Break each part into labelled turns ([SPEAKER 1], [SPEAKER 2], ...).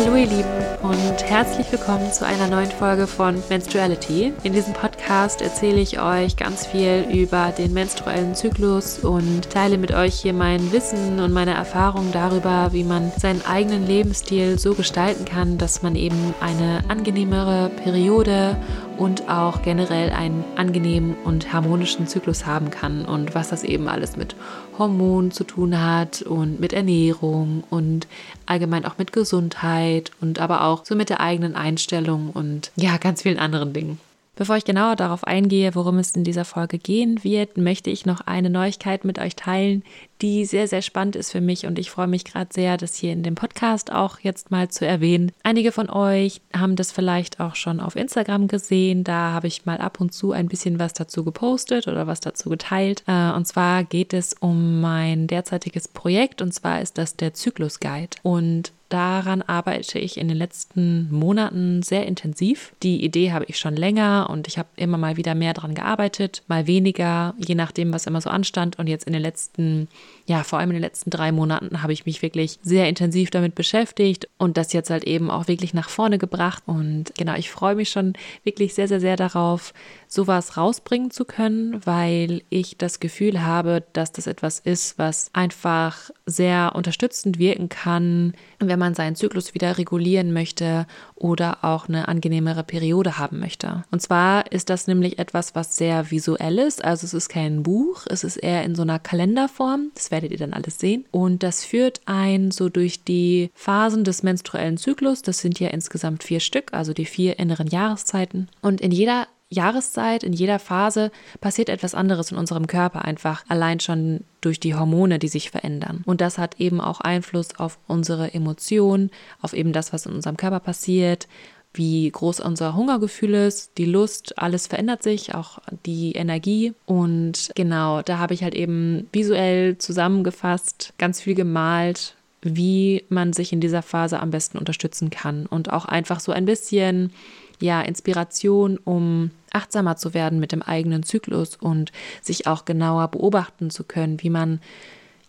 [SPEAKER 1] Hallo ihr Lieben und herzlich willkommen zu einer neuen Folge von Menstruality. In diesem Podcast erzähle ich euch ganz viel über den menstruellen Zyklus und teile mit euch hier mein Wissen und meine Erfahrungen darüber, wie man seinen eigenen Lebensstil so gestalten kann, dass man eben eine angenehmere Periode und auch generell einen angenehmen und harmonischen Zyklus haben kann und was das eben alles mit Hormonen zu tun hat und mit Ernährung und allgemein auch mit Gesundheit und aber auch so mit der eigenen Einstellung und ja, ganz vielen anderen Dingen. Bevor ich genauer darauf eingehe, worum es in dieser Folge gehen wird, möchte ich noch eine Neuigkeit mit euch teilen, die sehr, sehr spannend ist für mich und ich freue mich gerade sehr, das hier in dem Podcast auch jetzt mal zu erwähnen. Einige von euch haben das vielleicht auch schon auf Instagram gesehen. Da habe ich mal ab und zu ein bisschen was dazu gepostet oder was dazu geteilt. Äh, und zwar geht es um mein derzeitiges Projekt und zwar ist das der Zyklus Guide. Und Daran arbeite ich in den letzten Monaten sehr intensiv. Die Idee habe ich schon länger und ich habe immer mal wieder mehr daran gearbeitet, mal weniger, je nachdem, was immer so anstand. Und jetzt in den letzten, ja, vor allem in den letzten drei Monaten habe ich mich wirklich sehr intensiv damit beschäftigt und das jetzt halt eben auch wirklich nach vorne gebracht. Und genau, ich freue mich schon wirklich sehr, sehr, sehr darauf, sowas rausbringen zu können, weil ich das Gefühl habe, dass das etwas ist, was einfach sehr unterstützend wirken kann, wenn man seinen Zyklus wieder regulieren möchte oder auch eine angenehmere Periode haben möchte. Und zwar ist das nämlich etwas, was sehr visuell ist, also es ist kein Buch, es ist eher in so einer Kalenderform, das werdet ihr dann alles sehen. Und das führt ein so durch die Phasen des menstruellen Zyklus, das sind ja insgesamt vier Stück, also die vier inneren Jahreszeiten. Und in jeder Jahreszeit, in jeder Phase passiert etwas anderes in unserem Körper, einfach allein schon durch die Hormone, die sich verändern. Und das hat eben auch Einfluss auf unsere Emotionen, auf eben das, was in unserem Körper passiert, wie groß unser Hungergefühl ist, die Lust, alles verändert sich, auch die Energie. Und genau, da habe ich halt eben visuell zusammengefasst, ganz viel gemalt, wie man sich in dieser Phase am besten unterstützen kann und auch einfach so ein bisschen ja, Inspiration, um achtsamer zu werden mit dem eigenen Zyklus und sich auch genauer beobachten zu können, wie man,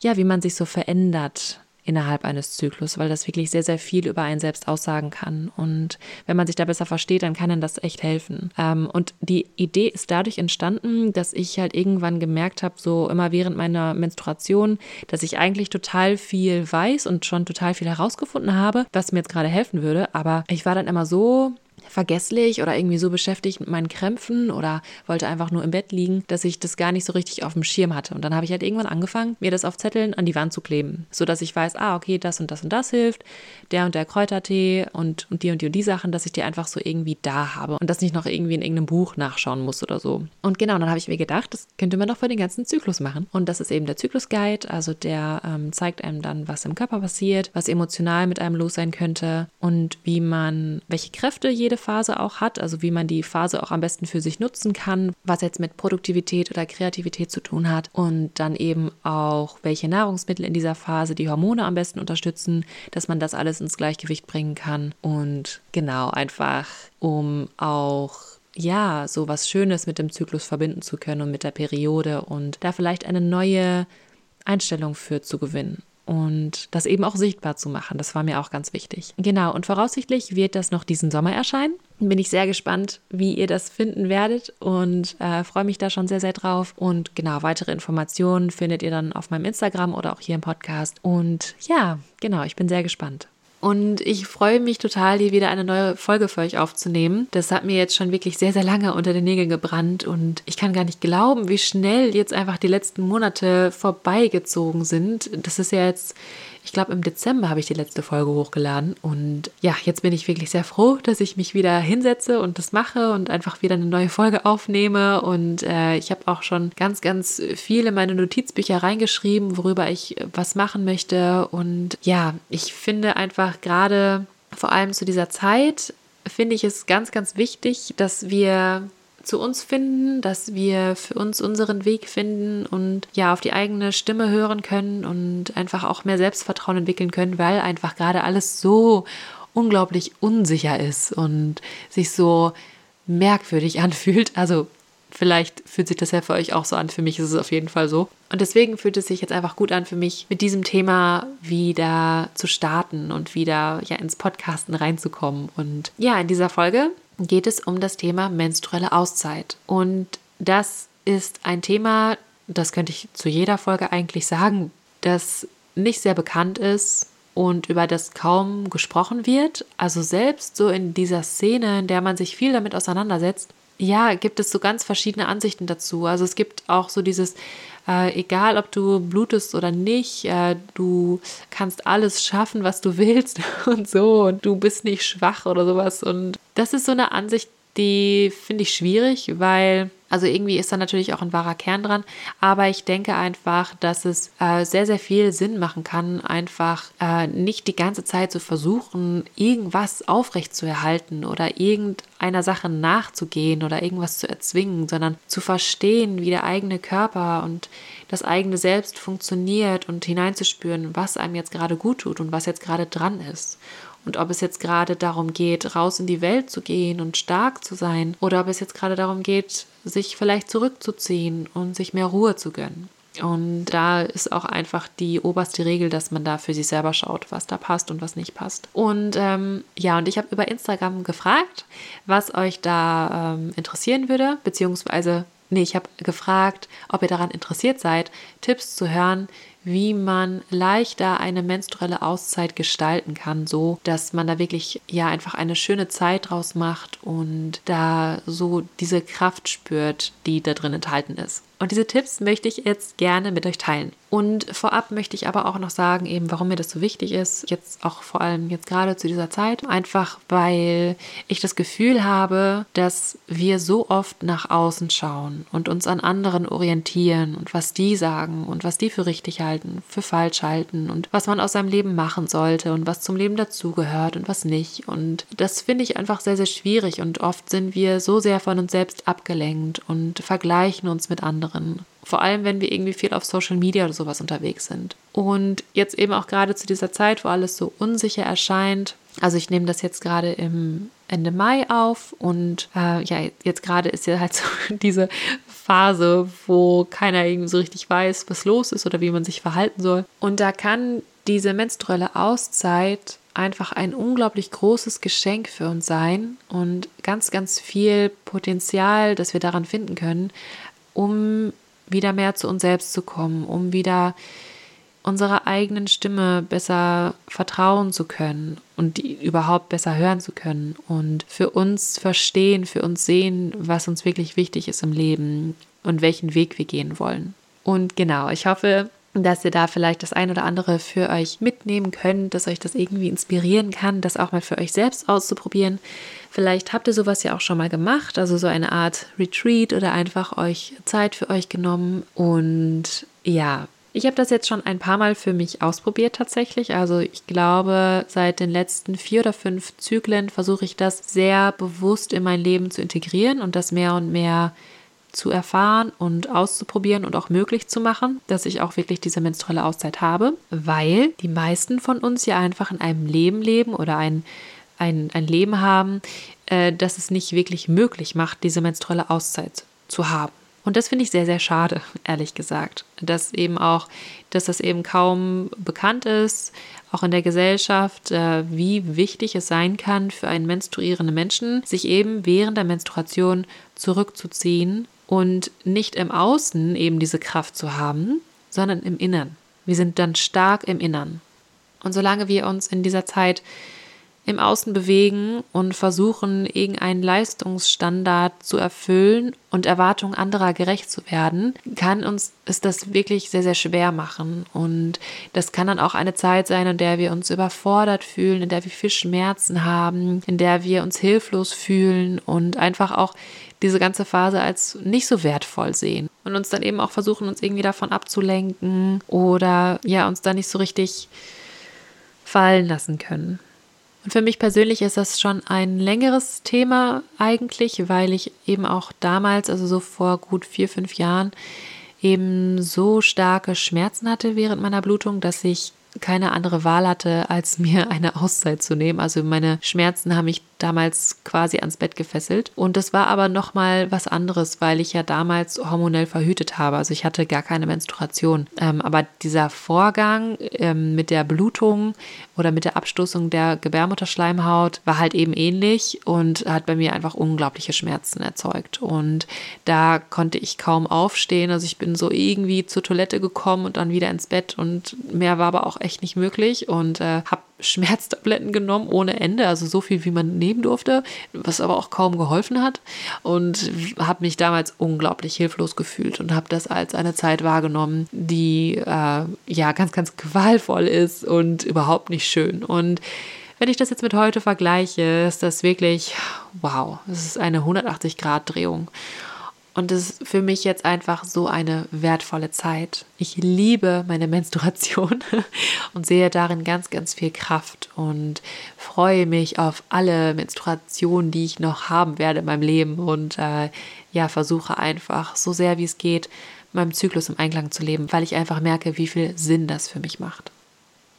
[SPEAKER 1] ja, wie man sich so verändert innerhalb eines Zyklus, weil das wirklich sehr, sehr viel über einen selbst aussagen kann. Und wenn man sich da besser versteht, dann kann dann das echt helfen. Ähm, und die Idee ist dadurch entstanden, dass ich halt irgendwann gemerkt habe, so immer während meiner Menstruation, dass ich eigentlich total viel weiß und schon total viel herausgefunden habe, was mir jetzt gerade helfen würde. Aber ich war dann immer so vergesslich oder irgendwie so beschäftigt mit meinen Krämpfen oder wollte einfach nur im Bett liegen, dass ich das gar nicht so richtig auf dem Schirm hatte. Und dann habe ich halt irgendwann angefangen, mir das auf Zetteln an die Wand zu kleben, sodass ich weiß, ah, okay, das und das und das hilft, der und der Kräutertee und, und die und die und die Sachen, dass ich die einfach so irgendwie da habe und das nicht noch irgendwie in irgendeinem Buch nachschauen muss oder so. Und genau, dann habe ich mir gedacht, das könnte man doch für den ganzen Zyklus machen. Und das ist eben der Zyklus-Guide, also der ähm, zeigt einem dann, was im Körper passiert, was emotional mit einem los sein könnte und wie man, welche Kräfte jede Phase auch hat, also wie man die Phase auch am besten für sich nutzen kann, was jetzt mit Produktivität oder Kreativität zu tun hat und dann eben auch, welche Nahrungsmittel in dieser Phase die Hormone am besten unterstützen, dass man das alles ins Gleichgewicht bringen kann und genau einfach, um auch ja, so was Schönes mit dem Zyklus verbinden zu können und mit der Periode und da vielleicht eine neue Einstellung für zu gewinnen und das eben auch sichtbar zu machen. Das war mir auch ganz wichtig. Genau, und voraussichtlich wird das noch diesen Sommer erscheinen. Bin ich sehr gespannt, wie ihr das finden werdet und äh, freue mich da schon sehr, sehr drauf. Und genau, weitere Informationen findet ihr dann auf meinem Instagram oder auch hier im Podcast. Und ja, genau, ich bin sehr gespannt. Und ich freue mich total, hier wieder eine neue Folge für euch aufzunehmen. Das hat mir jetzt schon wirklich sehr, sehr lange unter den Nägeln gebrannt und ich kann gar nicht glauben, wie schnell jetzt einfach die letzten Monate vorbeigezogen sind. Das ist ja jetzt ich glaube, im Dezember habe ich die letzte Folge hochgeladen. Und ja, jetzt bin ich wirklich sehr froh, dass ich mich wieder hinsetze und das mache und einfach wieder eine neue Folge aufnehme. Und äh, ich habe auch schon ganz, ganz viel in meine Notizbücher reingeschrieben, worüber ich was machen möchte. Und ja, ich finde einfach gerade vor allem zu dieser Zeit, finde ich es ganz, ganz wichtig, dass wir zu uns finden, dass wir für uns unseren Weg finden und ja auf die eigene Stimme hören können und einfach auch mehr Selbstvertrauen entwickeln können, weil einfach gerade alles so unglaublich unsicher ist und sich so merkwürdig anfühlt. Also Vielleicht fühlt sich das ja für euch auch so an. Für mich ist es auf jeden Fall so. Und deswegen fühlt es sich jetzt einfach gut an für mich, mit diesem Thema wieder zu starten und wieder ja ins Podcasten reinzukommen. Und ja, in dieser Folge geht es um das Thema menstruelle Auszeit. Und das ist ein Thema, das könnte ich zu jeder Folge eigentlich sagen, das nicht sehr bekannt ist und über das kaum gesprochen wird. Also selbst so in dieser Szene, in der man sich viel damit auseinandersetzt, ja, gibt es so ganz verschiedene Ansichten dazu. Also es gibt auch so dieses, äh, egal ob du blutest oder nicht, äh, du kannst alles schaffen, was du willst und so und du bist nicht schwach oder sowas. Und das ist so eine Ansicht, die finde ich schwierig, weil also irgendwie ist da natürlich auch ein wahrer Kern dran, aber ich denke einfach, dass es äh, sehr, sehr viel Sinn machen kann, einfach äh, nicht die ganze Zeit zu versuchen, irgendwas aufrechtzuerhalten oder irgendeiner Sache nachzugehen oder irgendwas zu erzwingen, sondern zu verstehen, wie der eigene Körper und das eigene Selbst funktioniert und hineinzuspüren, was einem jetzt gerade gut tut und was jetzt gerade dran ist. Und ob es jetzt gerade darum geht, raus in die Welt zu gehen und stark zu sein, oder ob es jetzt gerade darum geht, sich vielleicht zurückzuziehen und sich mehr Ruhe zu gönnen. Und da ist auch einfach die oberste Regel, dass man da für sich selber schaut, was da passt und was nicht passt. Und ähm, ja, und ich habe über Instagram gefragt, was euch da ähm, interessieren würde, beziehungsweise, nee, ich habe gefragt, ob ihr daran interessiert seid, Tipps zu hören, wie man leichter eine menstruelle Auszeit gestalten kann, so dass man da wirklich ja einfach eine schöne Zeit draus macht und da so diese Kraft spürt, die da drin enthalten ist. Und diese Tipps möchte ich jetzt gerne mit euch teilen. Und vorab möchte ich aber auch noch sagen, eben warum mir das so wichtig ist, jetzt auch vor allem jetzt gerade zu dieser Zeit, einfach weil ich das Gefühl habe, dass wir so oft nach außen schauen und uns an anderen orientieren und was die sagen und was die für richtig halten, für falsch halten und was man aus seinem Leben machen sollte und was zum Leben dazugehört und was nicht. Und das finde ich einfach sehr, sehr schwierig und oft sind wir so sehr von uns selbst abgelenkt und vergleichen uns mit anderen anderen. Vor allem, wenn wir irgendwie viel auf Social Media oder sowas unterwegs sind. Und jetzt eben auch gerade zu dieser Zeit, wo alles so unsicher erscheint. Also ich nehme das jetzt gerade im Ende Mai auf und äh, ja, jetzt gerade ist ja halt so diese Phase, wo keiner irgendwie so richtig weiß, was los ist oder wie man sich verhalten soll. Und da kann diese menstruelle Auszeit einfach ein unglaublich großes Geschenk für uns sein und ganz, ganz viel Potenzial, das wir daran finden können, um wieder mehr zu uns selbst zu kommen, um wieder unserer eigenen Stimme besser vertrauen zu können und die überhaupt besser hören zu können und für uns verstehen, für uns sehen, was uns wirklich wichtig ist im Leben und welchen Weg wir gehen wollen. Und genau, ich hoffe, dass ihr da vielleicht das ein oder andere für euch mitnehmen könnt, dass euch das irgendwie inspirieren kann, das auch mal für euch selbst auszuprobieren. Vielleicht habt ihr sowas ja auch schon mal gemacht, also so eine Art Retreat oder einfach euch Zeit für euch genommen. Und ja, ich habe das jetzt schon ein paar Mal für mich ausprobiert tatsächlich. Also ich glaube, seit den letzten vier oder fünf Zyklen versuche ich das sehr bewusst in mein Leben zu integrieren und das mehr und mehr zu erfahren und auszuprobieren und auch möglich zu machen, dass ich auch wirklich diese menstruelle Auszeit habe, weil die meisten von uns ja einfach in einem Leben leben oder ein, ein, ein Leben haben, äh, das es nicht wirklich möglich macht, diese menstruelle Auszeit zu haben. Und das finde ich sehr, sehr schade, ehrlich gesagt. Dass eben auch, dass das eben kaum bekannt ist, auch in der Gesellschaft, äh, wie wichtig es sein kann für einen menstruierenden Menschen, sich eben während der Menstruation zurückzuziehen und nicht im Außen eben diese Kraft zu haben, sondern im Innern. Wir sind dann stark im Innern. Und solange wir uns in dieser Zeit im Außen bewegen und versuchen, irgendeinen Leistungsstandard zu erfüllen und Erwartungen anderer gerecht zu werden, kann uns es das wirklich sehr, sehr schwer machen. Und das kann dann auch eine Zeit sein, in der wir uns überfordert fühlen, in der wir viel Schmerzen haben, in der wir uns hilflos fühlen und einfach auch diese ganze Phase als nicht so wertvoll sehen und uns dann eben auch versuchen, uns irgendwie davon abzulenken oder ja, uns da nicht so richtig fallen lassen können. Für mich persönlich ist das schon ein längeres Thema eigentlich, weil ich eben auch damals, also so vor gut vier, fünf Jahren, eben so starke Schmerzen hatte während meiner Blutung, dass ich keine andere Wahl hatte, als mir eine Auszeit zu nehmen. Also meine Schmerzen haben mich damals quasi ans Bett gefesselt. Und das war aber nochmal was anderes, weil ich ja damals hormonell verhütet habe. Also ich hatte gar keine Menstruation. Ähm, aber dieser Vorgang ähm, mit der Blutung oder mit der Abstoßung der Gebärmutterschleimhaut war halt eben ähnlich und hat bei mir einfach unglaubliche Schmerzen erzeugt. Und da konnte ich kaum aufstehen. Also ich bin so irgendwie zur Toilette gekommen und dann wieder ins Bett und mehr war aber auch echt nicht möglich und äh, habe Schmerztabletten genommen ohne Ende, also so viel, wie man nehmen durfte, was aber auch kaum geholfen hat und habe mich damals unglaublich hilflos gefühlt und habe das als eine Zeit wahrgenommen, die äh, ja ganz, ganz qualvoll ist und überhaupt nicht schön. Und wenn ich das jetzt mit heute vergleiche, ist das wirklich, wow, es ist eine 180-Grad-Drehung. Und es ist für mich jetzt einfach so eine wertvolle Zeit. Ich liebe meine Menstruation und sehe darin ganz, ganz viel Kraft und freue mich auf alle Menstruationen, die ich noch haben werde in meinem Leben und äh, ja, versuche einfach so sehr wie es geht, meinem Zyklus im Einklang zu leben, weil ich einfach merke, wie viel Sinn das für mich macht.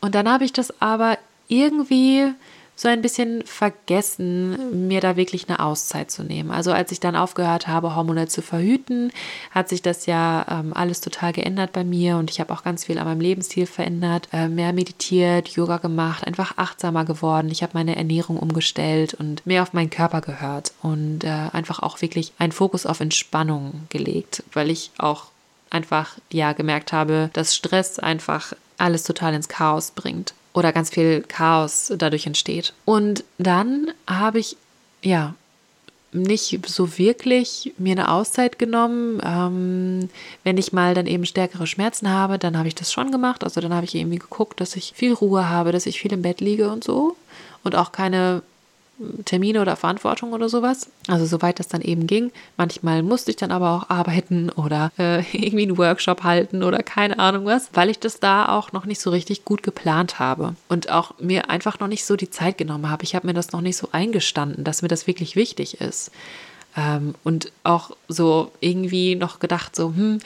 [SPEAKER 1] Und dann habe ich das aber irgendwie so ein bisschen vergessen, mir da wirklich eine Auszeit zu nehmen. Also als ich dann aufgehört habe, hormonell zu verhüten, hat sich das ja ähm, alles total geändert bei mir und ich habe auch ganz viel an meinem Lebensstil verändert, äh, mehr meditiert, Yoga gemacht, einfach achtsamer geworden. Ich habe meine Ernährung umgestellt und mehr auf meinen Körper gehört und äh, einfach auch wirklich einen Fokus auf Entspannung gelegt, weil ich auch einfach ja gemerkt habe, dass Stress einfach alles total ins Chaos bringt oder ganz viel Chaos dadurch entsteht. Und dann habe ich, ja, nicht so wirklich mir eine Auszeit genommen. Ähm, wenn ich mal dann eben stärkere Schmerzen habe, dann habe ich das schon gemacht. Also dann habe ich irgendwie geguckt, dass ich viel Ruhe habe, dass ich viel im Bett liege und so. Und auch keine Termine oder Verantwortung oder sowas. Also soweit das dann eben ging. Manchmal musste ich dann aber auch arbeiten oder äh, irgendwie einen Workshop halten oder keine Ahnung was, weil ich das da auch noch nicht so richtig gut geplant habe und auch mir einfach noch nicht so die Zeit genommen habe. Ich habe mir das noch nicht so eingestanden, dass mir das wirklich wichtig ist. Ähm, und auch so irgendwie noch gedacht, so, hm,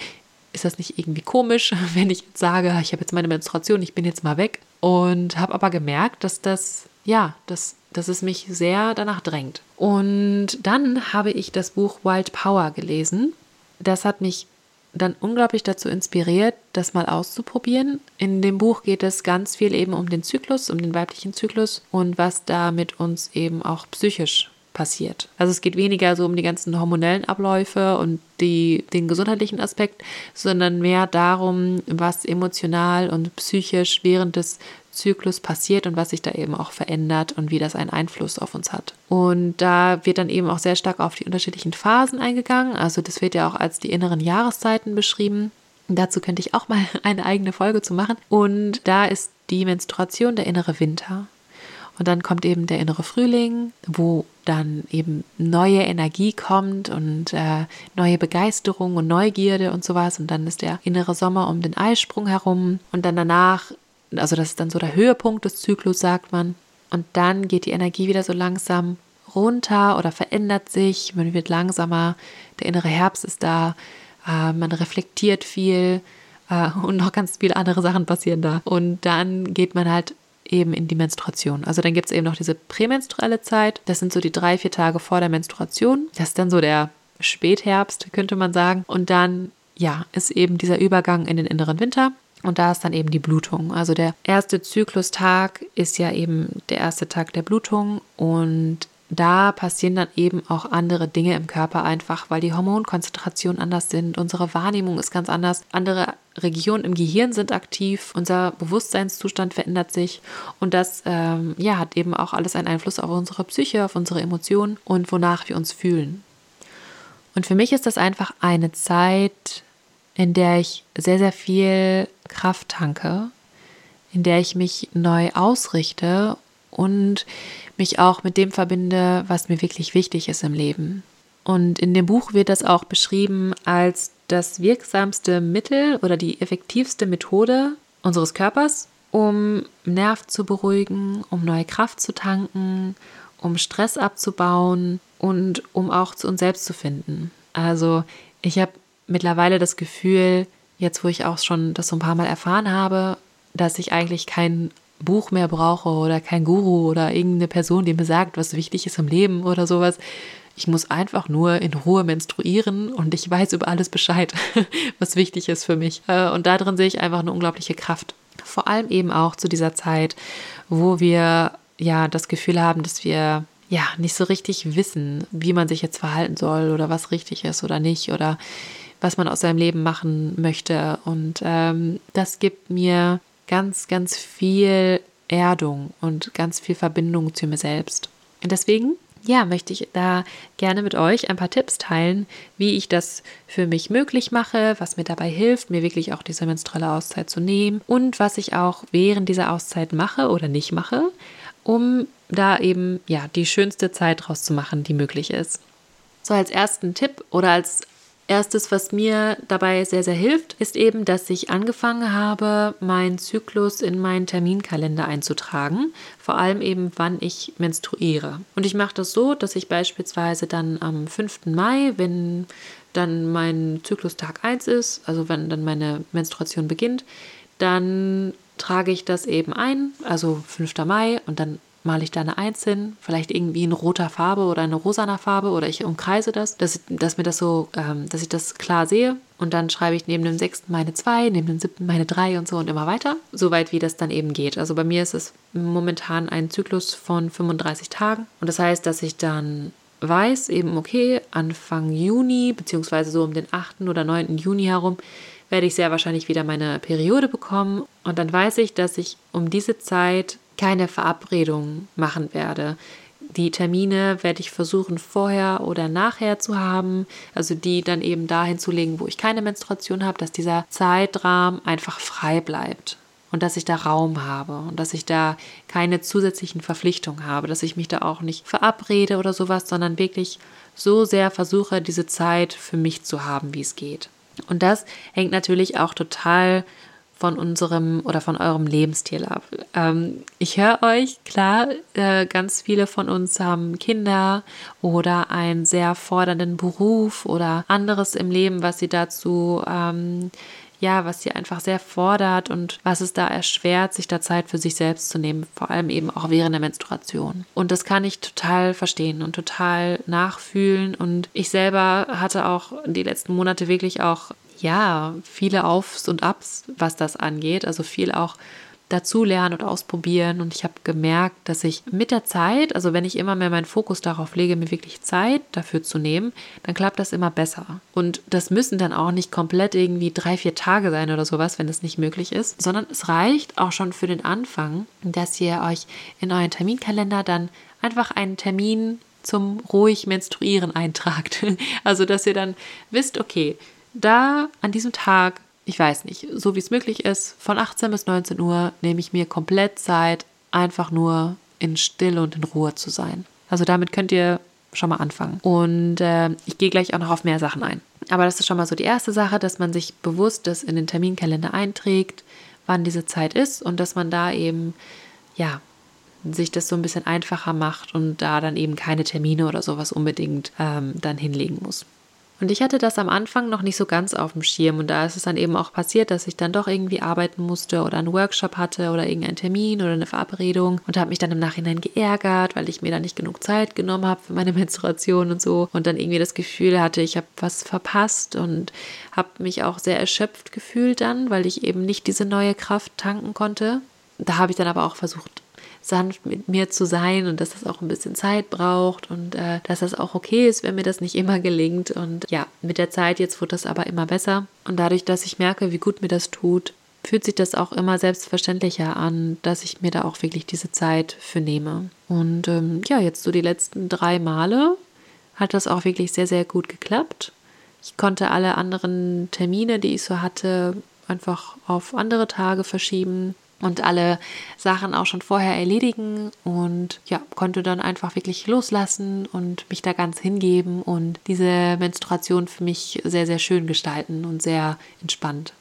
[SPEAKER 1] ist das nicht irgendwie komisch, wenn ich jetzt sage, ich habe jetzt meine Menstruation, ich bin jetzt mal weg. Und habe aber gemerkt, dass das, ja, das dass es mich sehr danach drängt. Und dann habe ich das Buch Wild Power gelesen. Das hat mich dann unglaublich dazu inspiriert, das mal auszuprobieren. In dem Buch geht es ganz viel eben um den Zyklus, um den weiblichen Zyklus und was da mit uns eben auch psychisch passiert. Also es geht weniger so um die ganzen hormonellen Abläufe und die, den gesundheitlichen Aspekt, sondern mehr darum, was emotional und psychisch während des Zyklus passiert und was sich da eben auch verändert und wie das einen Einfluss auf uns hat. Und da wird dann eben auch sehr stark auf die unterschiedlichen Phasen eingegangen. Also das wird ja auch als die inneren Jahreszeiten beschrieben. Dazu könnte ich auch mal eine eigene Folge zu machen. Und da ist die Menstruation der innere Winter. Und dann kommt eben der innere Frühling, wo dann eben neue Energie kommt und äh, neue Begeisterung und Neugierde und sowas. Und dann ist der innere Sommer um den Eisprung herum. Und dann danach also das ist dann so der Höhepunkt des Zyklus, sagt man. Und dann geht die Energie wieder so langsam runter oder verändert sich, man wird langsamer, der innere Herbst ist da, äh, man reflektiert viel äh, und noch ganz viele andere Sachen passieren da. Und dann geht man halt eben in die Menstruation. Also dann gibt es eben noch diese prämenstruelle Zeit. Das sind so die drei, vier Tage vor der Menstruation. Das ist dann so der Spätherbst, könnte man sagen. Und dann, ja, ist eben dieser Übergang in den inneren Winter. Und da ist dann eben die Blutung. Also der erste Zyklustag ist ja eben der erste Tag der Blutung. Und da passieren dann eben auch andere Dinge im Körper einfach, weil die Hormonkonzentrationen anders sind, unsere Wahrnehmung ist ganz anders, andere Regionen im Gehirn sind aktiv, unser Bewusstseinszustand verändert sich. Und das ähm, ja, hat eben auch alles einen Einfluss auf unsere Psyche, auf unsere Emotionen und wonach wir uns fühlen. Und für mich ist das einfach eine Zeit, in der ich sehr, sehr viel Kraft tanke, in der ich mich neu ausrichte und mich auch mit dem verbinde, was mir wirklich wichtig ist im Leben. Und in dem Buch wird das auch beschrieben als das wirksamste Mittel oder die effektivste Methode unseres Körpers, um Nerv zu beruhigen, um neue Kraft zu tanken, um Stress abzubauen und um auch zu uns selbst zu finden. Also ich habe mittlerweile das Gefühl, jetzt wo ich auch schon das so ein paar Mal erfahren habe, dass ich eigentlich kein Buch mehr brauche oder kein Guru oder irgendeine Person, die mir sagt, was wichtig ist im Leben oder sowas. Ich muss einfach nur in Ruhe menstruieren und ich weiß über alles Bescheid, was wichtig ist für mich. Äh, und darin sehe ich einfach eine unglaubliche Kraft. Vor allem eben auch zu dieser Zeit, wo wir ja das Gefühl haben, dass wir ja nicht so richtig wissen, wie man sich jetzt verhalten soll oder was richtig ist oder nicht oder was man aus seinem Leben machen möchte. Und ähm, das gibt mir ganz, ganz viel Erdung und ganz viel Verbindung zu mir selbst. Und deswegen, ja, möchte ich da gerne mit euch ein paar Tipps teilen, wie ich das für mich möglich mache, was mir dabei hilft, mir wirklich auch diese menstruelle Auszeit zu nehmen und was ich auch während dieser Auszeit mache oder nicht mache, um da eben ja die schönste Zeit draus zu machen, die möglich ist. So als ersten Tipp oder als Erstes, was mir dabei sehr, sehr hilft, ist eben, dass ich angefangen habe, meinen Zyklus in meinen Terminkalender einzutragen. Vor allem eben, wann ich menstruiere. Und ich mache das so, dass ich beispielsweise dann am 5. Mai, wenn dann mein Zyklus Tag 1 ist, also wenn dann meine Menstruation beginnt, dann trage ich das eben ein, also 5. Mai und dann male ich da eine Eins hin, vielleicht irgendwie in roter Farbe oder in rosaner Farbe oder ich umkreise das, dass, dass mir das so, ähm, dass ich das klar sehe und dann schreibe ich neben dem sechsten meine zwei, neben dem siebten meine drei und so und immer weiter, soweit wie das dann eben geht. Also bei mir ist es momentan ein Zyklus von 35 Tagen und das heißt, dass ich dann weiß eben, okay, Anfang Juni, beziehungsweise so um den 8. oder 9. Juni herum, werde ich sehr wahrscheinlich wieder meine Periode bekommen. Und dann weiß ich, dass ich um diese Zeit keine Verabredung machen werde. Die Termine werde ich versuchen vorher oder nachher zu haben, also die dann eben dahin zu legen, wo ich keine Menstruation habe, dass dieser Zeitrahmen einfach frei bleibt und dass ich da Raum habe und dass ich da keine zusätzlichen Verpflichtungen habe, dass ich mich da auch nicht verabrede oder sowas, sondern wirklich so sehr versuche, diese Zeit für mich zu haben, wie es geht. Und das hängt natürlich auch total von unserem oder von eurem Lebensstil ab. Ähm, ich höre euch, klar, äh, ganz viele von uns haben Kinder oder einen sehr fordernden Beruf oder anderes im Leben, was sie dazu, ähm, ja, was sie einfach sehr fordert und was es da erschwert, sich da Zeit für sich selbst zu nehmen, vor allem eben auch während der Menstruation. Und das kann ich total verstehen und total nachfühlen. Und ich selber hatte auch die letzten Monate wirklich auch ja, viele Aufs und Ups, was das angeht. Also viel auch dazu lernen und ausprobieren. Und ich habe gemerkt, dass ich mit der Zeit, also wenn ich immer mehr meinen Fokus darauf lege, mir wirklich Zeit dafür zu nehmen, dann klappt das immer besser. Und das müssen dann auch nicht komplett irgendwie drei, vier Tage sein oder sowas, wenn das nicht möglich ist, sondern es reicht auch schon für den Anfang, dass ihr euch in euren Terminkalender dann einfach einen Termin zum ruhig menstruieren eintragt. Also, dass ihr dann wisst, okay, da an diesem Tag, ich weiß nicht, so wie es möglich ist, von 18 bis 19 Uhr nehme ich mir komplett Zeit, einfach nur in Stille und in Ruhe zu sein. Also damit könnt ihr schon mal anfangen. Und äh, ich gehe gleich auch noch auf mehr Sachen ein. Aber das ist schon mal so die erste Sache, dass man sich bewusst das in den Terminkalender einträgt, wann diese Zeit ist und dass man da eben, ja, sich das so ein bisschen einfacher macht und da dann eben keine Termine oder sowas unbedingt ähm, dann hinlegen muss. Und ich hatte das am Anfang noch nicht so ganz auf dem Schirm. Und da ist es dann eben auch passiert, dass ich dann doch irgendwie arbeiten musste oder einen Workshop hatte oder irgendeinen Termin oder eine Verabredung und habe mich dann im Nachhinein geärgert, weil ich mir da nicht genug Zeit genommen habe für meine Menstruation und so. Und dann irgendwie das Gefühl hatte, ich habe was verpasst und habe mich auch sehr erschöpft gefühlt dann, weil ich eben nicht diese neue Kraft tanken konnte. Da habe ich dann aber auch versucht, sanft mit mir zu sein und dass das auch ein bisschen Zeit braucht und äh, dass das auch okay ist, wenn mir das nicht immer gelingt. Und ja, mit der Zeit jetzt wird das aber immer besser. Und dadurch, dass ich merke, wie gut mir das tut, fühlt sich das auch immer selbstverständlicher an, dass ich mir da auch wirklich diese Zeit für nehme. Und ähm, ja, jetzt so die letzten drei Male hat das auch wirklich sehr, sehr gut geklappt. Ich konnte alle anderen Termine, die ich so hatte, einfach auf andere Tage verschieben und alle Sachen auch schon vorher erledigen und ja, konnte dann einfach wirklich loslassen und mich da ganz hingeben und diese Menstruation für mich sehr, sehr schön gestalten und sehr entspannt.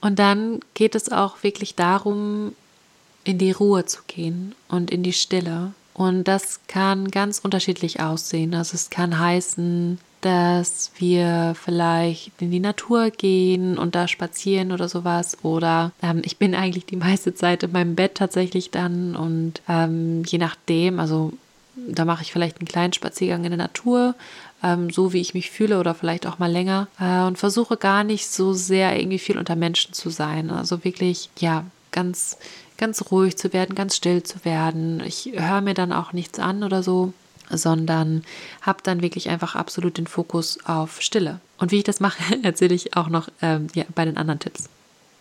[SPEAKER 1] Und dann geht es auch wirklich darum, in die Ruhe zu gehen und in die Stille Und das kann ganz unterschiedlich aussehen. Also es kann heißen, dass wir vielleicht in die Natur gehen und da spazieren oder sowas. Oder ähm, ich bin eigentlich die meiste Zeit in meinem Bett tatsächlich dann und ähm, je nachdem, also da mache ich vielleicht einen kleinen Spaziergang in der Natur, ähm, so wie ich mich fühle oder vielleicht auch mal länger äh, und versuche gar nicht so sehr irgendwie viel unter Menschen zu sein. Also wirklich, ja, ganz, ganz ruhig zu werden, ganz still zu werden. Ich höre mir dann auch nichts an oder so, sondern habe dann wirklich einfach absolut den Fokus auf Stille. Und wie ich das mache, erzähle ich auch noch ähm, ja, bei den anderen Tipps.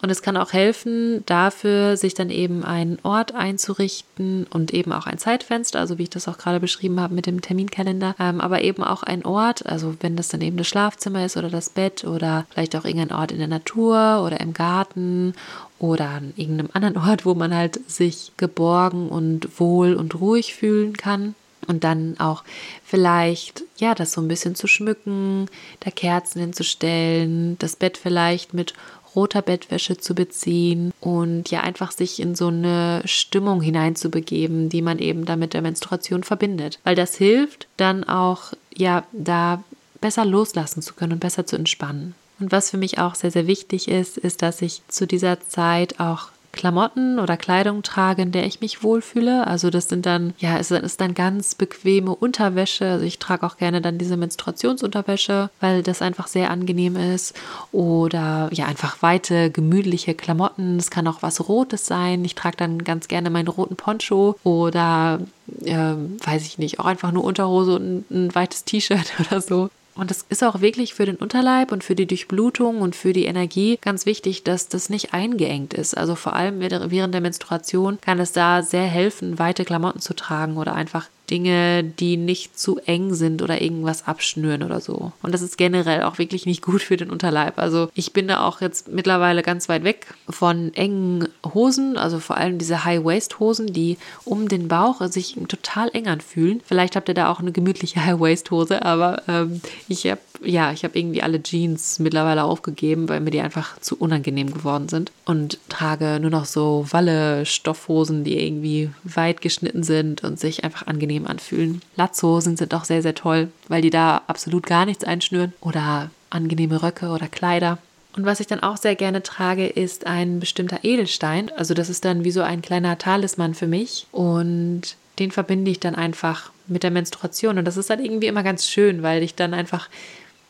[SPEAKER 1] Und es kann auch helfen, dafür sich dann eben einen Ort einzurichten und eben auch ein Zeitfenster, also wie ich das auch gerade beschrieben habe mit dem Terminkalender, ähm, aber eben auch ein Ort, also wenn das dann eben das Schlafzimmer ist oder das Bett oder vielleicht auch irgendein Ort in der Natur oder im Garten oder an irgendeinem anderen Ort, wo man halt sich geborgen und wohl und ruhig fühlen kann. Und dann auch vielleicht, ja, das so ein bisschen zu schmücken, da Kerzen hinzustellen, das Bett vielleicht mit roter Bettwäsche zu beziehen und ja einfach sich in so eine Stimmung hineinzubegeben, die man eben da mit der Menstruation verbindet. Weil das hilft dann auch, ja, da besser loslassen zu können und besser zu entspannen. Und was für mich auch sehr, sehr wichtig ist, ist, dass ich zu dieser Zeit auch Klamotten oder Kleidung trage, in der ich mich wohlfühle. Also das sind dann, ja, es ist dann ganz bequeme Unterwäsche. Also ich trage auch gerne dann diese Menstruationsunterwäsche, weil das einfach sehr angenehm ist. Oder ja, einfach weite, gemütliche Klamotten. Es kann auch was Rotes sein. Ich trage dann ganz gerne meinen roten Poncho oder äh, weiß ich nicht, auch einfach nur Unterhose und ein, ein weites T-Shirt oder so. Und es ist auch wirklich für den Unterleib und für die Durchblutung und für die Energie ganz wichtig, dass das nicht eingeengt ist. Also vor allem während der Menstruation kann es da sehr helfen, weite Klamotten zu tragen oder einfach Dinge, die nicht zu eng sind oder irgendwas abschnüren oder so. Und das ist generell auch wirklich nicht gut für den Unterleib. Also ich bin da auch jetzt mittlerweile ganz weit weg von engen Hosen, also vor allem diese High-Waist-Hosen, die um den Bauch sich total eng anfühlen. Vielleicht habt ihr da auch eine gemütliche High-Waist-Hose, aber ähm, ich habe ja, ich habe irgendwie alle Jeans mittlerweile aufgegeben, weil mir die einfach zu unangenehm geworden sind und trage nur noch so Walle-Stoffhosen, die irgendwie weit geschnitten sind und sich einfach angenehm anfühlen. Latzhosen sind auch sehr, sehr toll, weil die da absolut gar nichts einschnüren oder angenehme Röcke oder Kleider. Und was ich dann auch sehr gerne trage, ist ein bestimmter Edelstein. Also das ist dann wie so ein kleiner Talisman für mich. Und den verbinde ich dann einfach mit der Menstruation. Und das ist dann irgendwie immer ganz schön, weil ich dann einfach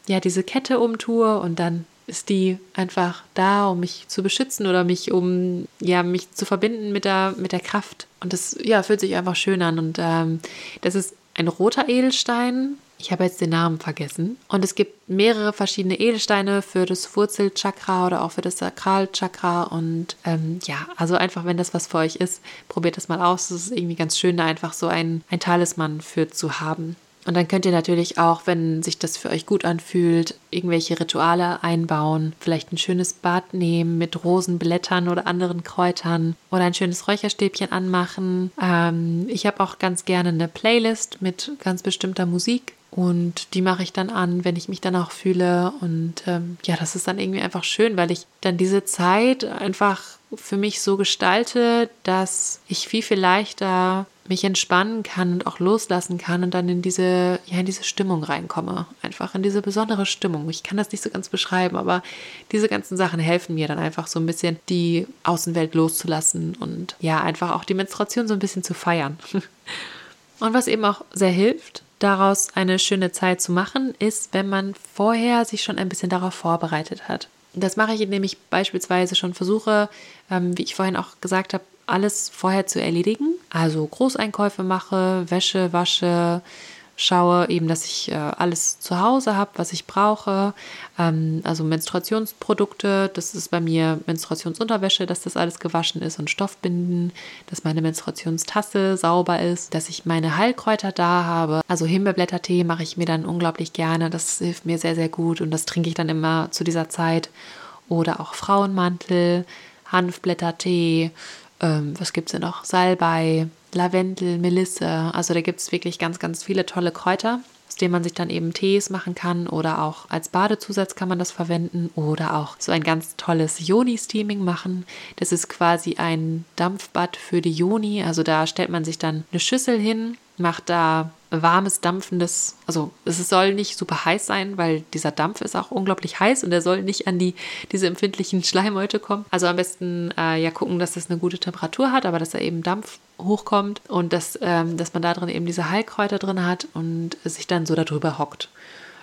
[SPEAKER 1] ja diese Kette umtue und dann ist die einfach da, um mich zu beschützen oder mich um ja mich zu verbinden mit der mit der Kraft und das ja fühlt sich einfach schön an und ähm, das ist ein roter Edelstein. Ich habe jetzt den Namen vergessen. Und es gibt mehrere verschiedene Edelsteine für das Wurzelchakra oder auch für das Sakralchakra. Und ähm, ja, also einfach, wenn das was für euch ist, probiert das mal aus. Es ist irgendwie ganz schön, da einfach so ein, ein Talisman für zu haben. Und dann könnt ihr natürlich auch, wenn sich das für euch gut anfühlt, irgendwelche Rituale einbauen. Vielleicht ein schönes Bad nehmen mit Rosenblättern oder anderen Kräutern oder ein schönes Räucherstäbchen anmachen. Ähm, ich habe auch ganz gerne eine Playlist mit ganz bestimmter Musik. Und die mache ich dann an, wenn ich mich dann auch fühle. Und ähm, ja, das ist dann irgendwie einfach schön, weil ich dann diese Zeit einfach für mich so gestalte, dass ich viel, viel leichter mich entspannen kann und auch loslassen kann und dann in diese, ja, in diese Stimmung reinkomme. Einfach in diese besondere Stimmung. Ich kann das nicht so ganz beschreiben, aber diese ganzen Sachen helfen mir dann einfach so ein bisschen, die Außenwelt loszulassen und ja, einfach auch die Menstruation so ein bisschen zu feiern. und was eben auch sehr hilft, daraus eine schöne Zeit zu machen, ist, wenn man vorher sich schon ein bisschen darauf vorbereitet hat. Das mache ich, indem ich beispielsweise schon versuche, ähm, wie ich vorhin auch gesagt habe, alles vorher zu erledigen. Also Großeinkäufe mache, Wäsche wasche, schaue eben, dass ich äh, alles zu Hause habe, was ich brauche. Ähm, also Menstruationsprodukte, das ist bei mir Menstruationsunterwäsche, dass das alles gewaschen ist und Stoffbinden, dass meine Menstruationstasse sauber ist, dass ich meine Heilkräuter da habe. Also Himbeerblättertee mache ich mir dann unglaublich gerne. Das hilft mir sehr, sehr gut und das trinke ich dann immer zu dieser Zeit. Oder auch Frauenmantel, Hanfblättertee, ähm, was gibt es denn noch? Salbei, Lavendel, Melisse. Also da gibt es wirklich ganz, ganz viele tolle Kräuter. Was dem man sich dann eben Tees machen kann oder auch als Badezusatz kann man das verwenden oder auch so ein ganz tolles Yoni-Steaming machen. Das ist quasi ein Dampfbad für die Yoni. Also da stellt man sich dann eine Schüssel hin, macht da warmes, dampfendes, also es soll nicht super heiß sein, weil dieser Dampf ist auch unglaublich heiß und er soll nicht an die, diese empfindlichen Schleimhäute kommen. Also am besten äh, ja gucken, dass das eine gute Temperatur hat, aber dass da eben Dampf hochkommt und dass, ähm, dass man da drin eben diese Heilkräuter drin hat und sich dann so darüber hockt.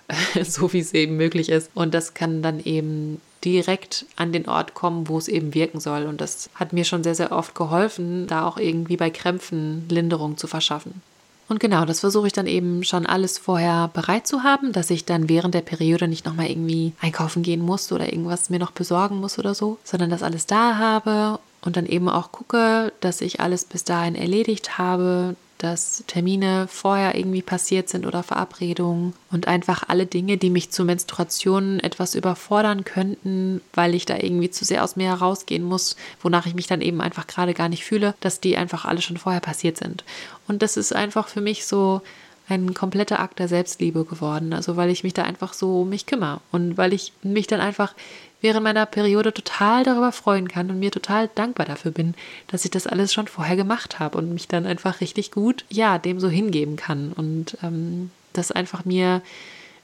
[SPEAKER 1] so wie es eben möglich ist. Und das kann dann eben direkt an den Ort kommen, wo es eben wirken soll. Und das hat mir schon sehr, sehr oft geholfen, da auch irgendwie bei Krämpfen Linderung zu verschaffen. Und genau, das versuche ich dann eben schon alles vorher bereit zu haben, dass ich dann während der Periode nicht nochmal irgendwie einkaufen gehen muss oder irgendwas mir noch besorgen muss oder so, sondern das alles da habe und dann eben auch gucke, dass ich alles bis dahin erledigt habe, dass Termine vorher irgendwie passiert sind oder Verabredungen und einfach alle Dinge, die mich zu Menstruationen etwas überfordern könnten, weil ich da irgendwie zu sehr aus mir herausgehen muss, wonach ich mich dann eben einfach gerade gar nicht fühle, dass die einfach alle schon vorher passiert sind. Und das ist einfach für mich so ein kompletter Akt der Selbstliebe geworden. Also weil ich mich da einfach so um mich kümmere und weil ich mich dann einfach während meiner Periode total darüber freuen kann und mir total dankbar dafür bin, dass ich das alles schon vorher gemacht habe und mich dann einfach richtig gut, ja, dem so hingeben kann und ähm, das einfach mir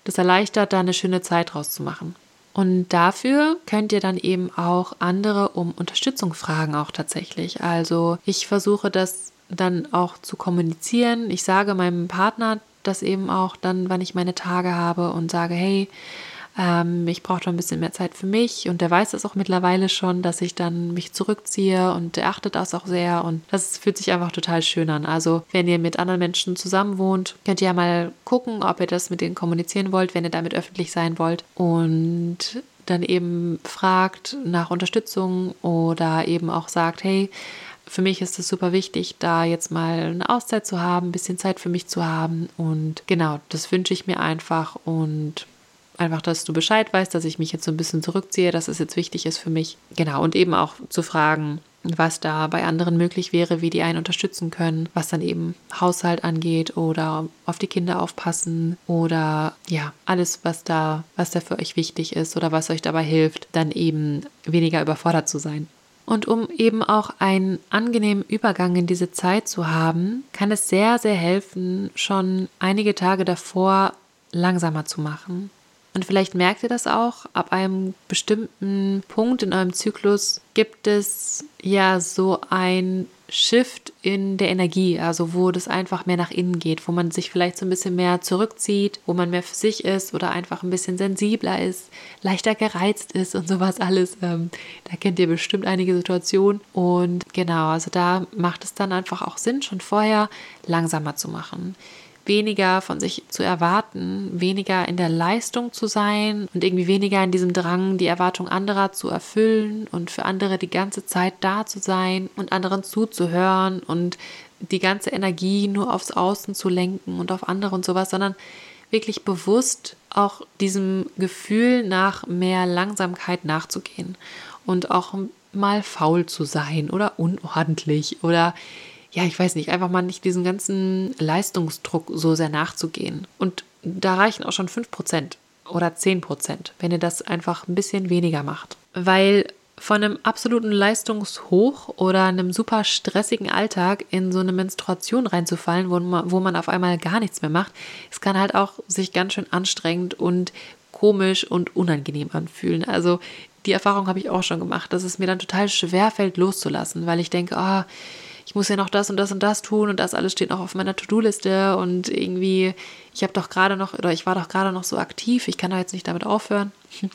[SPEAKER 1] das erleichtert, da eine schöne Zeit draus zu machen. Und dafür könnt ihr dann eben auch andere um Unterstützung fragen, auch tatsächlich. Also ich versuche das dann auch zu kommunizieren. Ich sage meinem Partner das eben auch dann, wann ich meine Tage habe und sage, hey, ähm, ich brauche ein bisschen mehr Zeit für mich und der weiß das auch mittlerweile schon, dass ich dann mich zurückziehe und der achtet das auch sehr und das fühlt sich einfach total schön an. Also wenn ihr mit anderen Menschen zusammen wohnt, könnt ihr ja mal gucken, ob ihr das mit denen kommunizieren wollt, wenn ihr damit öffentlich sein wollt und dann eben fragt nach Unterstützung oder eben auch sagt, hey, für mich ist es super wichtig, da jetzt mal eine Auszeit zu haben, ein bisschen Zeit für mich zu haben. Und genau, das wünsche ich mir einfach. Und einfach, dass du Bescheid weißt, dass ich mich jetzt so ein bisschen zurückziehe, dass es jetzt wichtig ist für mich. Genau, und eben auch zu fragen, was da bei anderen möglich wäre, wie die einen unterstützen können, was dann eben Haushalt angeht oder auf die Kinder aufpassen oder ja, alles, was da, was da für euch wichtig ist oder was euch dabei hilft, dann eben weniger überfordert zu sein. Und um eben auch einen angenehmen Übergang in diese Zeit zu haben, kann es sehr, sehr helfen, schon einige Tage davor langsamer zu machen. Und vielleicht merkt ihr das auch, ab einem bestimmten Punkt in eurem Zyklus gibt es ja so ein Shift in der Energie, also wo das einfach mehr nach innen geht, wo man sich vielleicht so ein bisschen mehr zurückzieht, wo man mehr für sich ist oder einfach ein bisschen sensibler ist, leichter gereizt ist und sowas alles. Ähm, da kennt ihr bestimmt einige Situationen. Und genau, also da macht es dann einfach auch Sinn, schon vorher langsamer zu machen weniger von sich zu erwarten, weniger in der Leistung zu sein und irgendwie weniger in diesem Drang, die Erwartung anderer zu erfüllen und für andere die ganze Zeit da zu sein und anderen zuzuhören und die ganze Energie nur aufs Außen zu lenken und auf andere und sowas, sondern wirklich bewusst auch diesem Gefühl nach mehr Langsamkeit nachzugehen und auch mal faul zu sein oder unordentlich oder ja, ich weiß nicht, einfach mal nicht diesen ganzen Leistungsdruck so sehr nachzugehen. Und da reichen auch schon 5% oder 10%, wenn ihr das einfach ein bisschen weniger macht. Weil von einem absoluten Leistungshoch oder einem super stressigen Alltag in so eine Menstruation reinzufallen, wo man, wo man auf einmal gar nichts mehr macht, es kann halt auch sich ganz schön anstrengend und komisch und unangenehm anfühlen. Also die Erfahrung habe ich auch schon gemacht, dass es mir dann total schwer fällt, loszulassen, weil ich denke, ah, oh, ich muss ja noch das und das und das tun und das alles steht noch auf meiner To-Do-Liste und irgendwie, ich habe doch gerade noch, oder ich war doch gerade noch so aktiv, ich kann da jetzt nicht damit aufhören.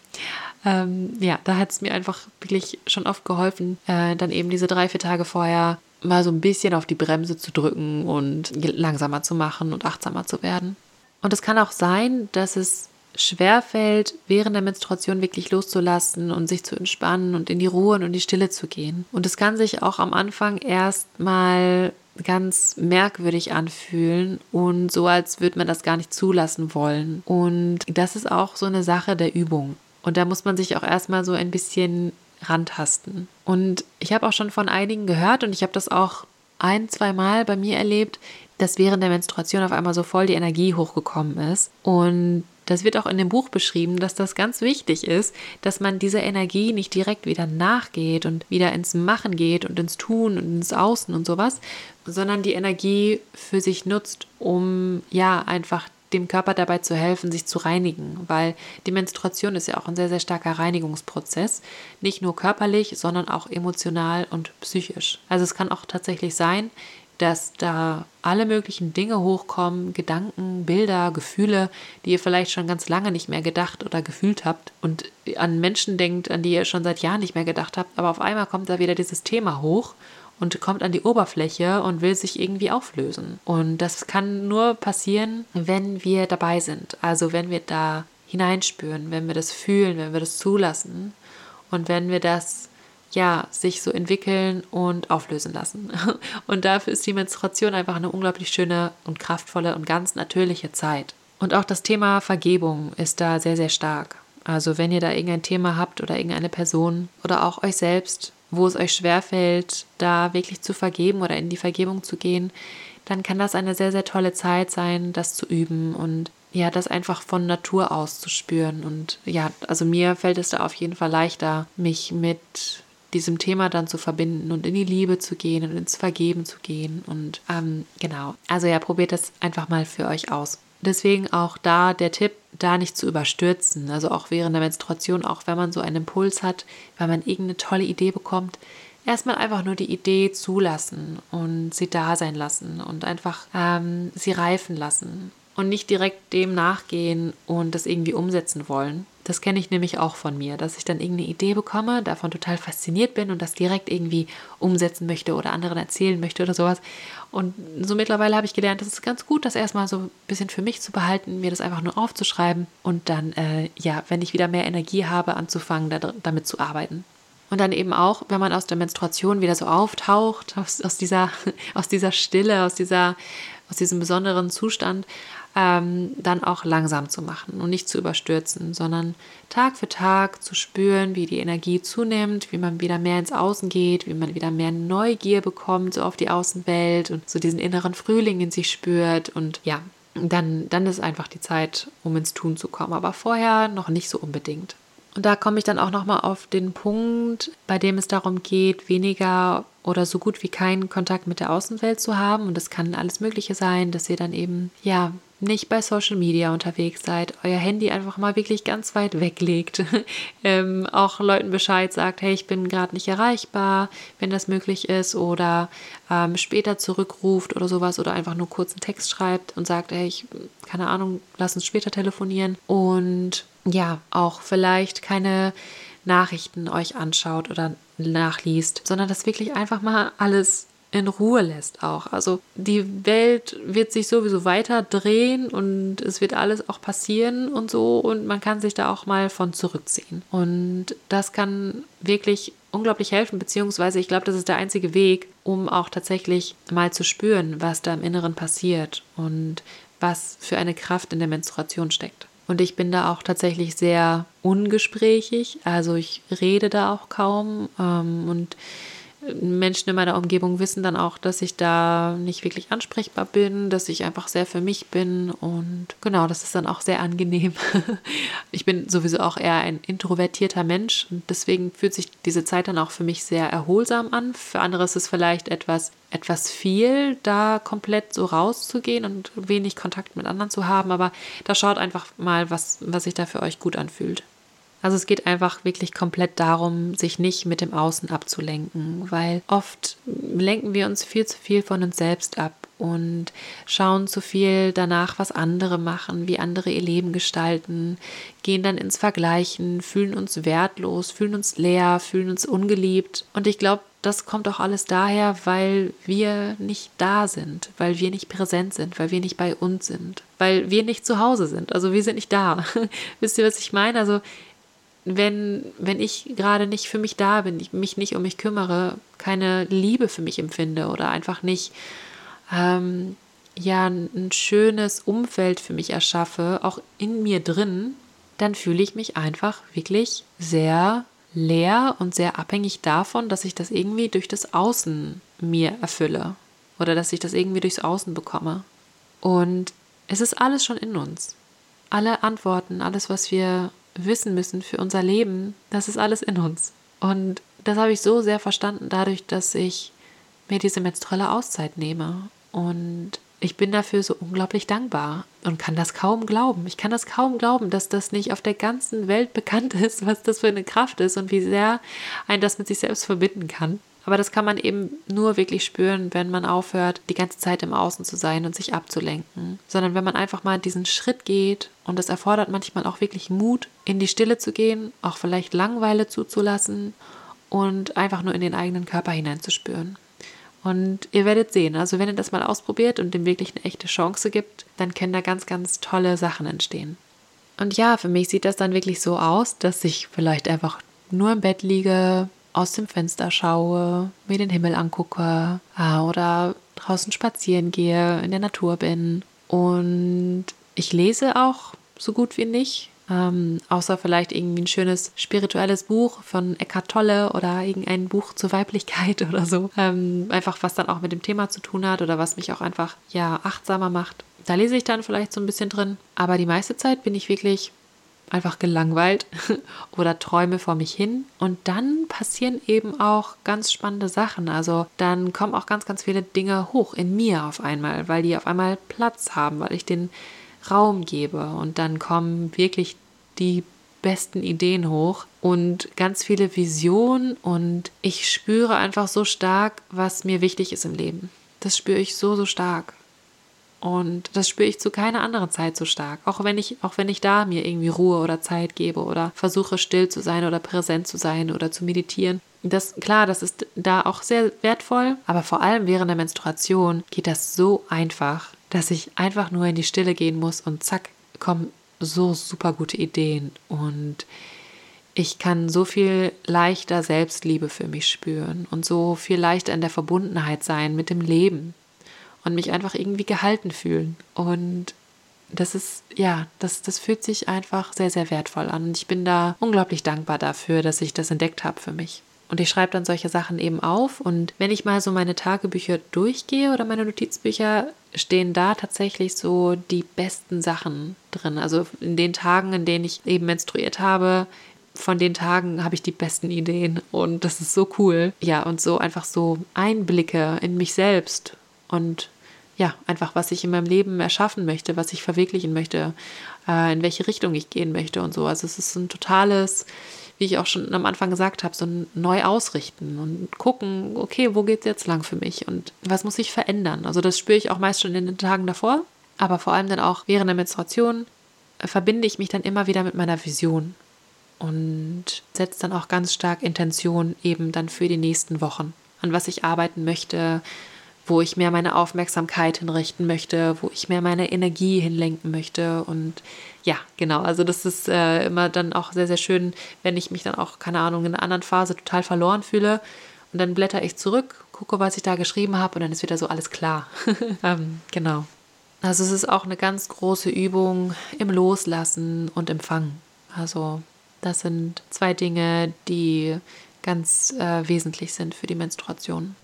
[SPEAKER 1] ähm, ja, da hat es mir einfach wirklich schon oft geholfen, äh, dann eben diese drei, vier Tage vorher mal so ein bisschen auf die Bremse zu drücken und langsamer zu machen und achtsamer zu werden. Und es kann auch sein, dass es schwerfällt, während der Menstruation wirklich loszulassen und sich zu entspannen und in die Ruhe und in die Stille zu gehen. Und es kann sich auch am Anfang erstmal ganz merkwürdig anfühlen und so, als würde man das gar nicht zulassen wollen. Und das ist auch so eine Sache der Übung. Und da muss man sich auch erstmal so ein bisschen rantasten. Und ich habe auch schon von einigen gehört und ich habe das auch ein, zwei Mal bei mir erlebt, dass während der Menstruation auf einmal so voll die Energie hochgekommen ist. Und das wird auch in dem Buch beschrieben, dass das ganz wichtig ist, dass man dieser Energie nicht direkt wieder nachgeht und wieder ins Machen geht und ins Tun und ins Außen und sowas, sondern die Energie für sich nutzt, um ja einfach dem Körper dabei zu helfen, sich zu reinigen, weil die Menstruation ist ja auch ein sehr, sehr starker Reinigungsprozess, nicht nur körperlich, sondern auch emotional und psychisch. Also es kann auch tatsächlich sein, dass da alle möglichen Dinge hochkommen, Gedanken, Bilder, Gefühle, die ihr vielleicht schon ganz lange nicht mehr gedacht oder gefühlt habt und an Menschen denkt, an die ihr schon seit Jahren nicht mehr gedacht habt, aber auf einmal kommt da wieder dieses Thema hoch und kommt an die Oberfläche und will sich irgendwie auflösen. Und das kann nur passieren, wenn wir dabei sind, also wenn wir da hineinspüren, wenn wir das fühlen, wenn wir das zulassen und wenn wir das ja, sich so entwickeln und auflösen lassen. Und dafür ist die Menstruation einfach eine unglaublich schöne und kraftvolle und ganz natürliche Zeit. Und auch das Thema Vergebung ist da sehr, sehr stark. Also wenn ihr da irgendein Thema habt oder irgendeine Person oder auch euch selbst, wo es euch schwerfällt, da wirklich zu vergeben oder in die Vergebung zu gehen, dann kann das eine sehr, sehr tolle Zeit sein, das zu üben und ja, das einfach von Natur aus zu spüren. Und ja, also mir fällt es da auf jeden Fall leichter, mich mit diesem Thema dann zu verbinden und in die Liebe zu gehen und ins Vergeben zu gehen. Und ähm, genau, also ja, probiert das einfach mal für euch aus. Deswegen auch da der Tipp, da nicht zu überstürzen. Also auch während der Menstruation, auch wenn man so einen Impuls hat, wenn man irgendeine tolle Idee bekommt, erstmal einfach nur die Idee zulassen und sie da sein lassen und einfach ähm, sie reifen lassen und nicht direkt dem nachgehen und das irgendwie umsetzen wollen. Das kenne ich nämlich auch von mir, dass ich dann irgendeine Idee bekomme, davon total fasziniert bin und das direkt irgendwie umsetzen möchte oder anderen erzählen möchte oder sowas. Und so mittlerweile habe ich gelernt, das ist ganz gut, das erstmal so ein bisschen für mich zu behalten, mir das einfach nur aufzuschreiben und dann, äh, ja, wenn ich wieder mehr Energie habe, anzufangen, da, damit zu arbeiten. Und dann eben auch, wenn man aus der Menstruation wieder so auftaucht, aus, aus, dieser, aus dieser Stille, aus, dieser, aus diesem besonderen Zustand, ähm, dann auch langsam zu machen und nicht zu überstürzen, sondern Tag für Tag zu spüren, wie die Energie zunimmt, wie man wieder mehr ins Außen geht, wie man wieder mehr Neugier bekommt so auf die Außenwelt und so diesen inneren Frühling in sich spürt und ja, dann, dann ist einfach die Zeit, um ins Tun zu kommen, aber vorher noch nicht so unbedingt. Und da komme ich dann auch nochmal auf den Punkt, bei dem es darum geht, weniger oder so gut wie keinen Kontakt mit der Außenwelt zu haben. Und das kann alles Mögliche sein, dass ihr dann eben, ja, nicht bei Social Media unterwegs seid, euer Handy einfach mal wirklich ganz weit weglegt, ähm, auch Leuten Bescheid sagt, hey, ich bin gerade nicht erreichbar, wenn das möglich ist, oder ähm, später zurückruft oder sowas, oder einfach nur kurz einen Text schreibt und sagt, hey, ich, keine Ahnung, lass uns später telefonieren. Und ja, auch vielleicht keine Nachrichten euch anschaut oder nachliest, sondern das wirklich einfach mal alles in Ruhe lässt auch. Also die Welt wird sich sowieso weiter drehen und es wird alles auch passieren und so und man kann sich da auch mal von zurückziehen. Und das kann wirklich unglaublich helfen, beziehungsweise ich glaube, das ist der einzige Weg, um auch tatsächlich mal zu spüren, was da im Inneren passiert und was für eine Kraft in der Menstruation steckt. Und ich bin da auch tatsächlich sehr ungesprächig, also ich rede da auch kaum ähm, und Menschen in meiner Umgebung wissen dann auch, dass ich da nicht wirklich ansprechbar bin, dass ich einfach sehr für mich bin und genau, das ist dann auch sehr angenehm. ich bin sowieso auch eher ein introvertierter Mensch und deswegen fühlt sich diese Zeit dann auch für mich sehr erholsam an. Für andere ist es vielleicht etwas etwas viel, da komplett so rauszugehen und wenig Kontakt mit anderen zu haben, aber da schaut einfach mal, was, was sich da für euch gut anfühlt. Also es geht einfach wirklich komplett darum, sich nicht mit dem Außen abzulenken, weil oft lenken wir uns viel zu viel von uns selbst ab und schauen zu viel danach, was andere machen, wie andere ihr Leben gestalten, gehen dann ins Vergleichen, fühlen uns wertlos, fühlen uns leer, fühlen uns ungeliebt. Und ich glaube, das kommt auch alles daher, weil wir nicht da sind, weil wir nicht präsent sind, weil wir nicht bei uns sind, weil wir nicht zu Hause sind. Also wir sind nicht da. Wisst ihr, was ich meine? Also wenn, wenn ich gerade nicht für mich da bin, ich mich nicht um mich kümmere, keine Liebe für mich empfinde oder einfach nicht ähm, ja ein schönes Umfeld für mich erschaffe, auch in mir drin, dann fühle ich mich einfach wirklich sehr leer und sehr abhängig davon, dass ich das irgendwie durch das Außen mir erfülle. oder dass ich das irgendwie durchs Außen bekomme. Und es ist alles schon in uns. Alle Antworten, alles, was wir wissen müssen für unser Leben, das ist alles in uns. Und das habe ich so sehr verstanden dadurch, dass ich mir diese menstruelle Auszeit nehme. Und ich bin dafür so unglaublich dankbar und kann das kaum glauben. Ich kann das kaum glauben, dass das nicht auf der ganzen Welt bekannt ist, was das für eine Kraft ist und wie sehr ein das mit sich selbst verbinden kann. Aber das kann man eben nur wirklich spüren, wenn man aufhört, die ganze Zeit im Außen zu sein und sich abzulenken. Sondern wenn man einfach mal diesen Schritt geht und das erfordert manchmal auch wirklich Mut, in die Stille zu gehen, auch vielleicht Langweile zuzulassen und einfach nur in den eigenen Körper hineinzuspüren. Und ihr werdet sehen, also wenn ihr das mal ausprobiert und dem wirklich eine echte Chance gibt, dann können da ganz, ganz tolle Sachen entstehen. Und ja, für mich sieht das dann wirklich so aus, dass ich vielleicht einfach nur im Bett liege, aus dem Fenster schaue, mir den Himmel angucke äh, oder draußen spazieren gehe, in der Natur bin. Und ich lese auch so gut wie nicht. Ähm, außer vielleicht irgendwie ein schönes spirituelles Buch von Eckhart Tolle oder irgendein Buch zur Weiblichkeit oder so. Ähm, einfach was dann auch mit dem Thema zu tun hat oder was mich auch einfach ja achtsamer macht. Da lese ich dann vielleicht so ein bisschen drin. Aber die meiste Zeit bin ich wirklich einfach gelangweilt oder träume vor mich hin. Und dann passieren eben auch ganz spannende Sachen. Also dann kommen auch ganz, ganz viele Dinge hoch in mir auf einmal, weil die auf einmal Platz haben, weil ich den Raum gebe. Und dann kommen wirklich die besten Ideen hoch und ganz viele Visionen und ich spüre einfach so stark, was mir wichtig ist im Leben. Das spüre ich so, so stark. Und das spüre ich zu keiner anderen Zeit so stark. Auch wenn ich, auch wenn ich da mir irgendwie Ruhe oder Zeit gebe oder versuche still zu sein oder präsent zu sein oder zu meditieren. Das, klar, das ist da auch sehr wertvoll, aber vor allem während der Menstruation geht das so einfach, dass ich einfach nur in die Stille gehen muss und zack, kommen so super gute Ideen und ich kann so viel leichter Selbstliebe für mich spüren und so viel leichter in der Verbundenheit sein mit dem Leben und mich einfach irgendwie gehalten fühlen. Und das ist, ja, das, das fühlt sich einfach sehr, sehr wertvoll an. Und ich bin da unglaublich dankbar dafür, dass ich das entdeckt habe für mich. Und ich schreibe dann solche Sachen eben auf. Und wenn ich mal so meine Tagebücher durchgehe oder meine Notizbücher, stehen da tatsächlich so die besten Sachen drin. Also in den Tagen, in denen ich eben menstruiert habe, von den Tagen habe ich die besten Ideen. Und das ist so cool. Ja, und so einfach so Einblicke in mich selbst und ja, einfach, was ich in meinem Leben erschaffen möchte, was ich verwirklichen möchte, äh, in welche Richtung ich gehen möchte und so. Also es ist ein totales, wie ich auch schon am Anfang gesagt habe, so ein Neuausrichten und gucken, okay, wo geht es jetzt lang für mich und was muss ich verändern? Also das spüre ich auch meist schon in den Tagen davor, aber vor allem dann auch während der Menstruation äh, verbinde ich mich dann immer wieder mit meiner Vision und setze dann auch ganz stark Intention eben dann für die nächsten Wochen, an was ich arbeiten möchte, wo ich mehr meine Aufmerksamkeit hinrichten möchte, wo ich mehr meine Energie hinlenken möchte. Und ja, genau, also das ist äh, immer dann auch sehr, sehr schön, wenn ich mich dann auch, keine Ahnung, in einer anderen Phase total verloren fühle. Und dann blätter ich zurück, gucke, was ich da geschrieben habe und dann ist wieder so alles klar. ähm, genau. Also es ist auch eine ganz große Übung im Loslassen und Empfangen. Also das sind zwei Dinge, die ganz äh, wesentlich sind für die Menstruation.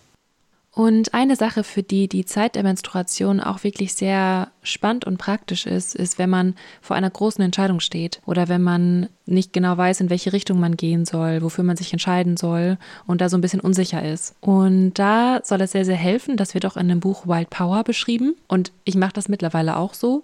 [SPEAKER 1] Und eine Sache, für die die Zeit der Menstruation auch wirklich sehr spannend und praktisch ist, ist, wenn man vor einer großen Entscheidung steht oder wenn man nicht genau weiß, in welche Richtung man gehen soll, wofür man sich entscheiden soll und da so ein bisschen unsicher ist. Und da soll es sehr, sehr helfen, das wird auch in dem Buch Wild Power beschrieben. Und ich mache das mittlerweile auch so,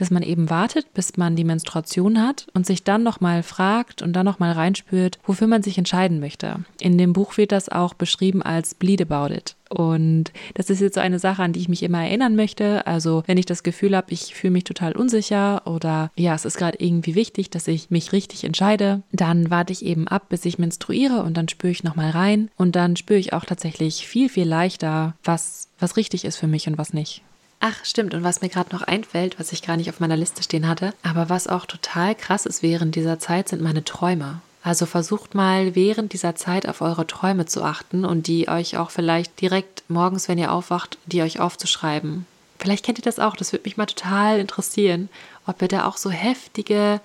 [SPEAKER 1] dass man eben wartet, bis man die Menstruation hat und sich dann nochmal fragt und dann nochmal reinspürt, wofür man sich entscheiden möchte. In dem Buch wird das auch beschrieben als Bleed About It. Und das ist jetzt so eine Sache, an die ich mich immer erinnern möchte. Also wenn ich das Gefühl habe, ich fühle mich total unsicher oder ja, es ist gerade irgendwie wichtig, dass ich mich richtig entscheide, dann warte ich eben ab, bis ich menstruiere und dann spüre ich nochmal rein. Und dann spüre ich auch tatsächlich viel, viel leichter, was, was richtig ist für mich und was nicht. Ach, stimmt. Und was mir gerade noch einfällt, was ich gar nicht auf meiner Liste stehen hatte, aber was auch total krass ist während dieser Zeit, sind meine Träume. Also versucht mal während dieser Zeit auf eure Träume zu achten und die euch auch vielleicht direkt morgens, wenn ihr aufwacht, die euch aufzuschreiben. Vielleicht kennt ihr das auch, das würde mich mal total interessieren, ob ihr da auch so heftige,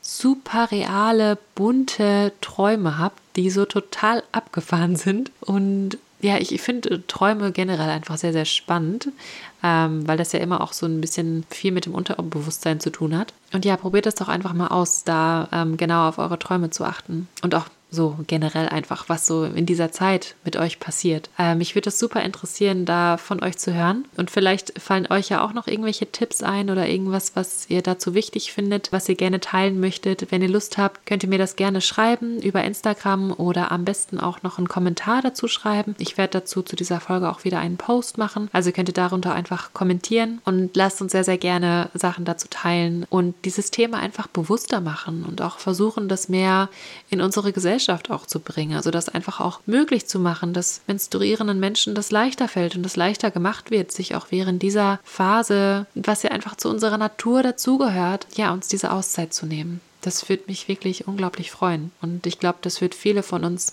[SPEAKER 1] super reale, bunte Träume habt, die so total abgefahren sind und ja, ich finde Träume generell einfach sehr, sehr spannend, ähm, weil das ja immer auch so ein bisschen viel mit dem Unterbewusstsein zu tun hat. Und ja, probiert es doch einfach mal aus, da ähm, genau auf eure Träume zu achten und auch so generell einfach, was so in dieser Zeit mit euch passiert. Äh, mich würde es super interessieren, da von euch zu hören. Und vielleicht fallen euch ja auch noch irgendwelche Tipps ein oder irgendwas, was ihr dazu wichtig findet, was ihr gerne teilen möchtet. Wenn ihr Lust habt, könnt ihr mir das gerne schreiben über Instagram oder am besten auch noch einen Kommentar dazu schreiben. Ich werde dazu zu dieser Folge auch wieder einen Post machen. Also könnt ihr darunter einfach kommentieren und lasst uns sehr, sehr gerne Sachen dazu teilen und dieses Thema einfach bewusster machen und auch versuchen, das mehr in unsere Gesellschaft Gesellschaft auch zu bringen. Also das einfach auch möglich zu machen, dass menstruierenden Menschen das leichter fällt und das leichter gemacht wird, sich auch während dieser Phase, was ja einfach zu unserer Natur dazugehört, ja, uns diese Auszeit zu nehmen. Das würde mich wirklich unglaublich freuen. Und ich glaube, das wird viele von uns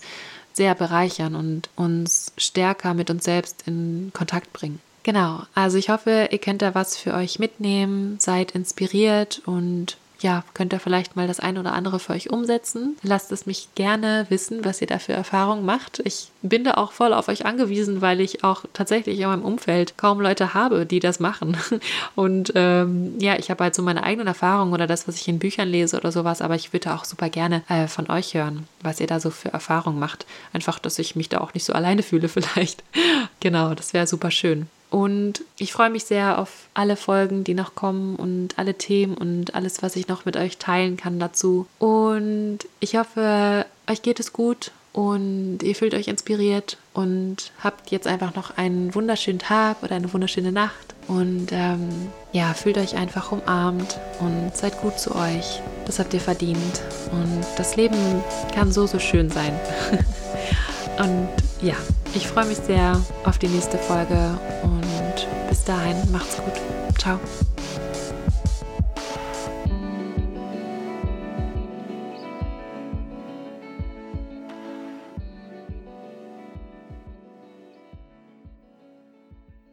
[SPEAKER 1] sehr bereichern und uns stärker mit uns selbst in Kontakt bringen. Genau, also ich hoffe, ihr könnt da was für euch mitnehmen, seid inspiriert und ja, könnt ihr vielleicht mal das eine oder andere für euch umsetzen. Lasst es mich gerne wissen, was ihr da für Erfahrungen macht. Ich bin da auch voll auf euch angewiesen, weil ich auch tatsächlich in meinem Umfeld kaum Leute habe, die das machen. Und ähm, ja, ich habe halt so meine eigenen Erfahrungen oder das, was ich in Büchern lese oder sowas, aber ich würde auch super gerne äh, von euch hören, was ihr da so für Erfahrungen macht. Einfach, dass ich mich da auch nicht so alleine fühle vielleicht. genau, das wäre super schön. Und ich freue mich sehr auf alle Folgen, die noch kommen und alle Themen und alles, was ich noch mit euch teilen kann dazu. Und ich hoffe, euch geht es gut und ihr fühlt euch inspiriert und habt jetzt einfach noch einen wunderschönen Tag oder eine wunderschöne Nacht. Und ähm, ja, fühlt euch einfach umarmt und seid gut zu euch. Das habt ihr verdient. Und das Leben kann so, so schön sein. und ja, ich freue mich sehr auf die nächste Folge und bis dahin macht's gut. Ciao.